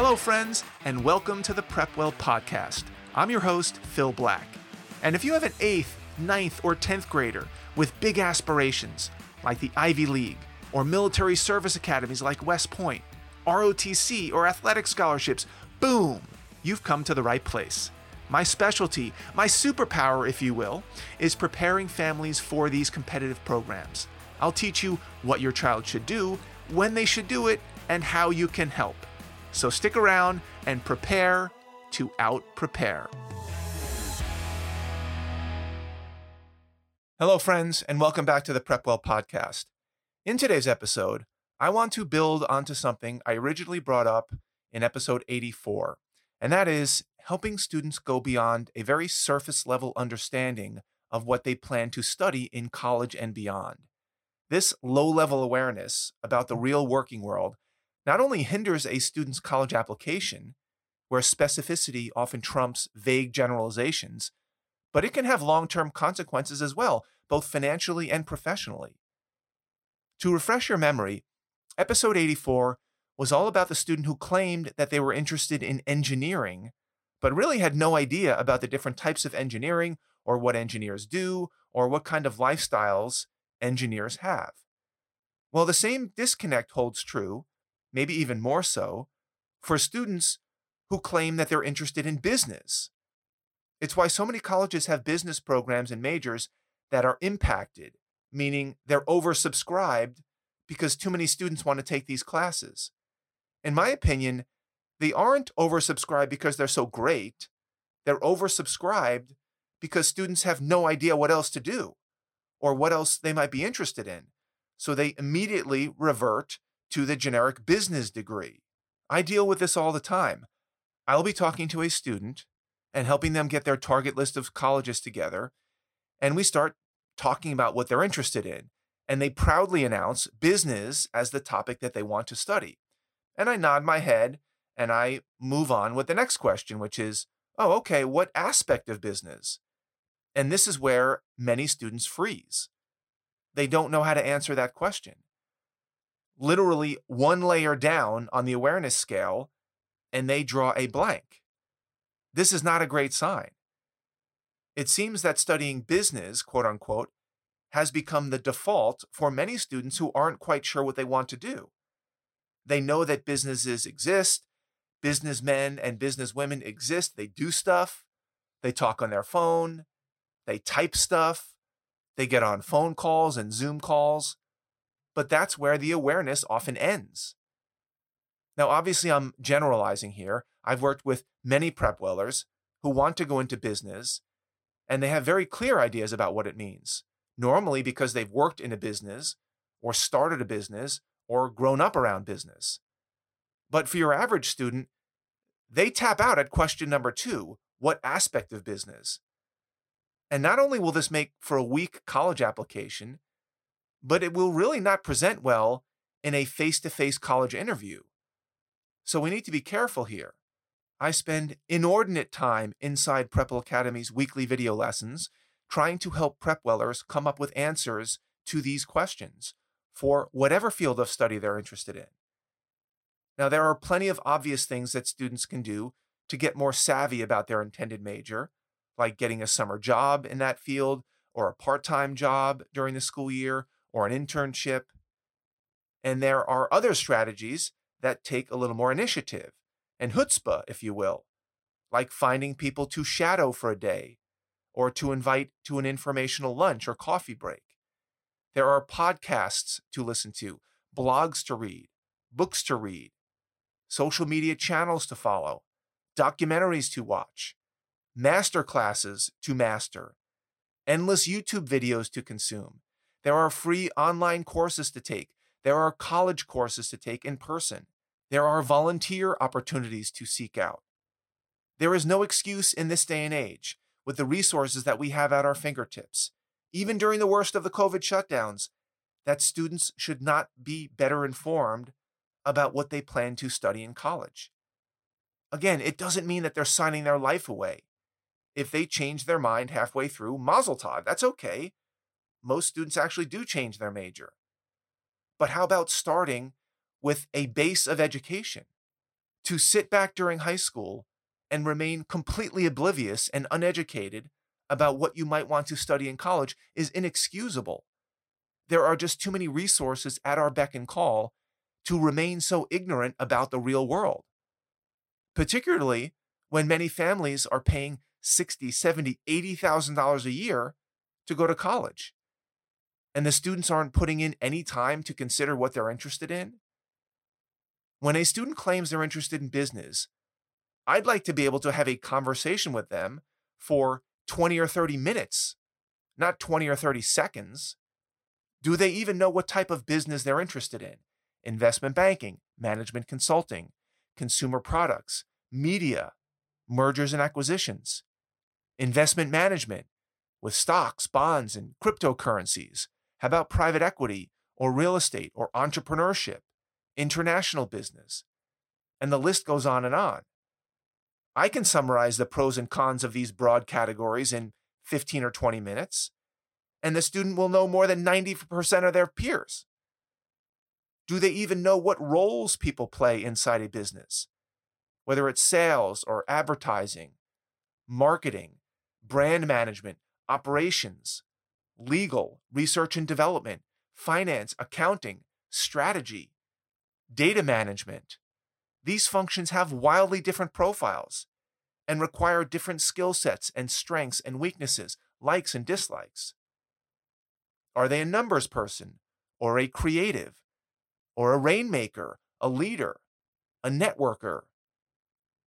Hello, friends, and welcome to the PrepWell Podcast. I'm your host, Phil Black. And if you have an eighth, ninth, or 10th grader with big aspirations, like the Ivy League, or military service academies like West Point, ROTC, or athletic scholarships, boom, you've come to the right place. My specialty, my superpower, if you will, is preparing families for these competitive programs. I'll teach you what your child should do, when they should do it, and how you can help. So stick around and prepare to out prepare. Hello, friends, and welcome back to the PrepWell Podcast. In today's episode, I want to build onto something I originally brought up in episode 84, and that is helping students go beyond a very surface level understanding of what they plan to study in college and beyond. This low level awareness about the real working world not only hinders a student's college application, where specificity often trumps vague generalizations, but it can have long term consequences as well, both financially and professionally. To refresh your memory, episode 84 was all about the student who claimed that they were interested in engineering, but really had no idea about the different types of engineering or what engineers do or what kind of lifestyles engineers have. Well, the same disconnect holds true maybe even more so, for students who claim that they're interested in business. It's why so many colleges have business programs and majors that are impacted, meaning they're oversubscribed because too many students want to take these classes. In my opinion, they aren't oversubscribed because they're so great. They're oversubscribed because students have no idea what else to do or what else they might be interested in. So they immediately revert to the generic business degree. I deal with this all the time. I'll be talking to a student and helping them get their target list of colleges together, and we start talking about what they're interested in. And they proudly announce business as the topic that they want to study. And I nod my head and I move on with the next question, which is, oh, okay, what aspect of business? And this is where many students freeze. They don't know how to answer that question literally one layer down on the awareness scale and they draw a blank. This is not a great sign. It seems that studying business, quote unquote, has become the default for many students who aren't quite sure what they want to do. They know that businesses exist, businessmen and businesswomen exist, they do stuff, they talk on their phone, they type stuff, they get on phone calls and Zoom calls but that's where the awareness often ends. Now, obviously, I'm generalizing here. I've worked with many PrepWellers who want to go into business and they have very clear ideas about what it means. Normally, because they've worked in a business or started a business or grown up around business. But for your average student, they tap out at question number two what aspect of business? And not only will this make for a weak college application, but it will really not present well in a face to face college interview. So we need to be careful here. I spend inordinate time inside PrepWell Academy's weekly video lessons trying to help PrepWellers come up with answers to these questions for whatever field of study they're interested in. Now, there are plenty of obvious things that students can do to get more savvy about their intended major, like getting a summer job in that field or a part time job during the school year or an internship. And there are other strategies that take a little more initiative and chutzpah, if you will, like finding people to shadow for a day or to invite to an informational lunch or coffee break. There are podcasts to listen to, blogs to read, books to read, social media channels to follow, documentaries to watch, master classes to master, endless YouTube videos to consume, there are free online courses to take. There are college courses to take in person. There are volunteer opportunities to seek out. There is no excuse in this day and age with the resources that we have at our fingertips, even during the worst of the COVID shutdowns, that students should not be better informed about what they plan to study in college. Again, it doesn't mean that they're signing their life away. If they change their mind halfway through, mazel tov, that's okay most students actually do change their major. But how about starting with a base of education? to sit back during high school and remain completely oblivious and uneducated about what you might want to study in college is inexcusable. There are just too many resources at our beck and call to remain so ignorant about the real world, particularly when many families are paying 60, 70, 80,000 dollars a year to go to college. And the students aren't putting in any time to consider what they're interested in. When a student claims they're interested in business, I'd like to be able to have a conversation with them for 20 or 30 minutes, not 20 or 30 seconds. Do they even know what type of business they're interested in? Investment banking, management consulting, consumer products, media, mergers and acquisitions, investment management with stocks, bonds, and cryptocurrencies. How about private equity or real estate or entrepreneurship, international business? And the list goes on and on. I can summarize the pros and cons of these broad categories in 15 or 20 minutes, and the student will know more than 90% of their peers. Do they even know what roles people play inside a business? Whether it's sales or advertising, marketing, brand management, operations, legal, research and development, finance, accounting, strategy, data management. These functions have wildly different profiles and require different skill sets and strengths and weaknesses, likes and dislikes. Are they a numbers person or a creative or a rainmaker, a leader, a networker?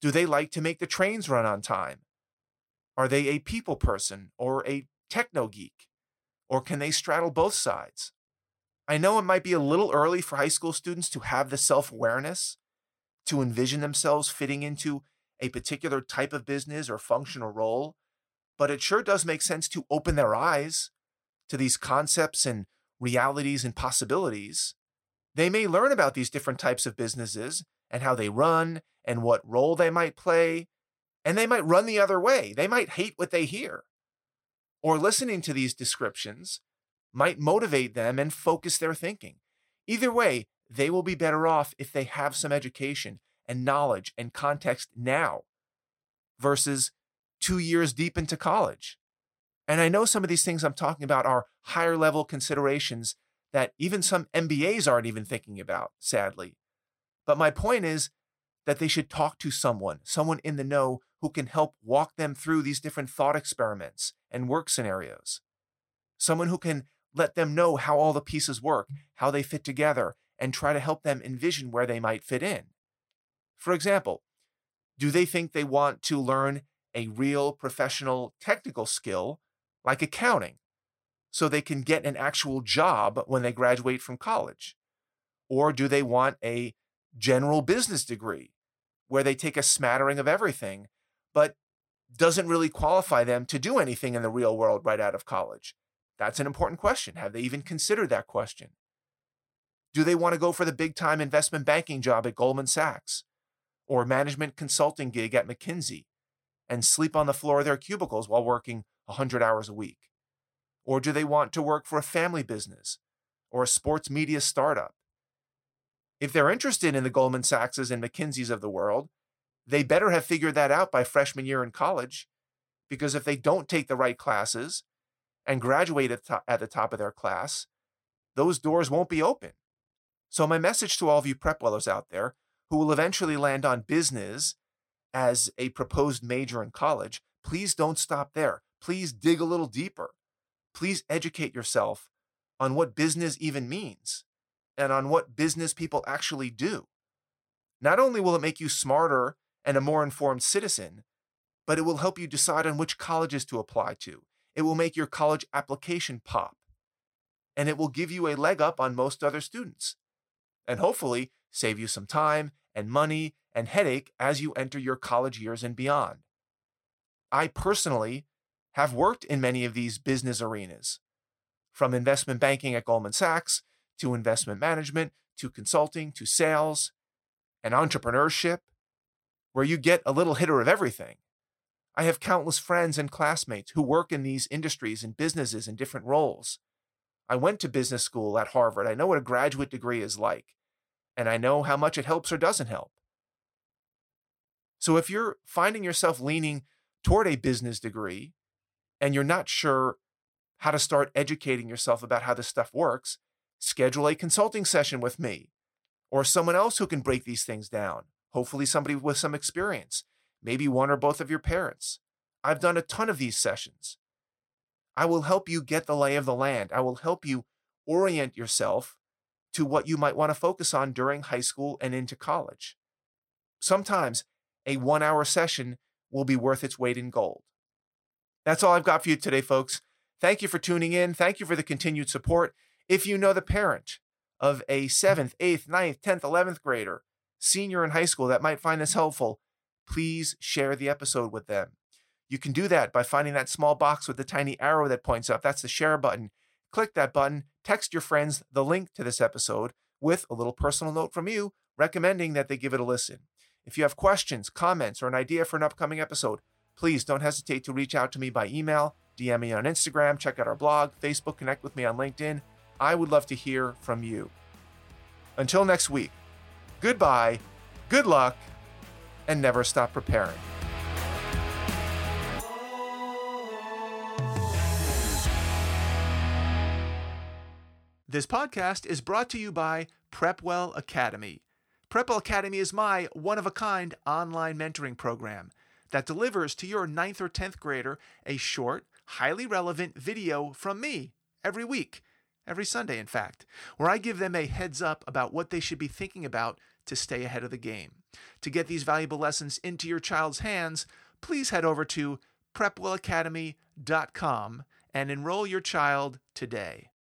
Do they like to make the trains run on time? Are they a people person or a techno geek? Or can they straddle both sides? I know it might be a little early for high school students to have the self awareness to envision themselves fitting into a particular type of business or function or role, but it sure does make sense to open their eyes to these concepts and realities and possibilities. They may learn about these different types of businesses and how they run and what role they might play and they might run the other way. They might hate what they hear. Or listening to these descriptions might motivate them and focus their thinking. Either way, they will be better off if they have some education and knowledge and context now versus two years deep into college. And I know some of these things I'm talking about are higher level considerations that even some MBAs aren't even thinking about, sadly. But my point is that they should talk to someone, someone in the know who can help walk them through these different thought experiments and work scenarios. Someone who can let them know how all the pieces work, how they fit together, and try to help them envision where they might fit in. For example, do they think they want to learn a real professional technical skill like accounting so they can get an actual job when they graduate from college? Or do they want a general business degree where they take a smattering of everything but doesn't really qualify them to do anything in the real world right out of college? That's an important question. Have they even considered that question? Do they want to go for the big time investment banking job at Goldman Sachs or management consulting gig at McKinsey and sleep on the floor of their cubicles while working 100 hours a week? Or do they want to work for a family business or a sports media startup? If they're interested in the Goldman Sachs's and McKinsey's of the world, they better have figured that out by freshman year in college. Because if they don't take the right classes and graduate at, the top of their class, those doors won't be open. So, my message to all of you PrepWellers out there who will eventually land on business as a proposed major in college, please don't stop there. Please dig a little deeper. Please educate yourself on what business even means and on what business people actually do. Not only will it make you smarter and a more informed citizen, but it will help you decide on which colleges to apply to. It will make your college application pop. And it will give you a leg up on most other students. And hopefully save you some time and money and headache as you enter your college years and beyond. I personally have worked in many of these business arenas, from investment banking at Goldman Sachs to investment management to consulting to sales and entrepreneurship where you get a little hitter of everything. I have countless friends and classmates who work in these industries and businesses in different roles. I went to business school at Harvard. I know what a graduate degree is like, and I know how much it helps or doesn't help. So if you're finding yourself leaning toward a business degree and you're not sure how to start educating yourself about how this stuff works, schedule a consulting session with me or someone else who can break these things down. Hopefully, somebody with some experience, maybe one or both of your parents. I've done a ton of these sessions. I will help you get the lay of the land. I will help you orient yourself to what you might want to focus on during high school and into college. Sometimes a one hour session will be worth its weight in gold. That's all I've got for you today, folks. Thank you for tuning in. Thank you for the continued support. If you know the parent of a seventh, eighth, ninth, 10th, 11th grader, senior in high school that might find this helpful, please share the episode with them. You can do that by finding that small box with the tiny arrow that points up. That's the share button. Click that button, text your friends the link to this episode with a little personal note from you recommending that they give it a listen. If you have questions, comments, or an idea for an upcoming episode, please don't hesitate to reach out to me by email, DM me on Instagram, check out our blog, Facebook, connect with me on LinkedIn. I would love to hear from you. Until next week, goodbye, good luck, and never stop preparing. This podcast is brought to you by PrepWell Academy. PrepWell Academy is my one of a kind online mentoring program that delivers to your 9th or 10th grader a short, highly relevant video from me every week, every Sunday, in fact, where I give them a heads up about what they should be thinking about to stay ahead of the game. To get these valuable lessons into your child's hands, please head over to prepwellacademy.com and enroll your child today.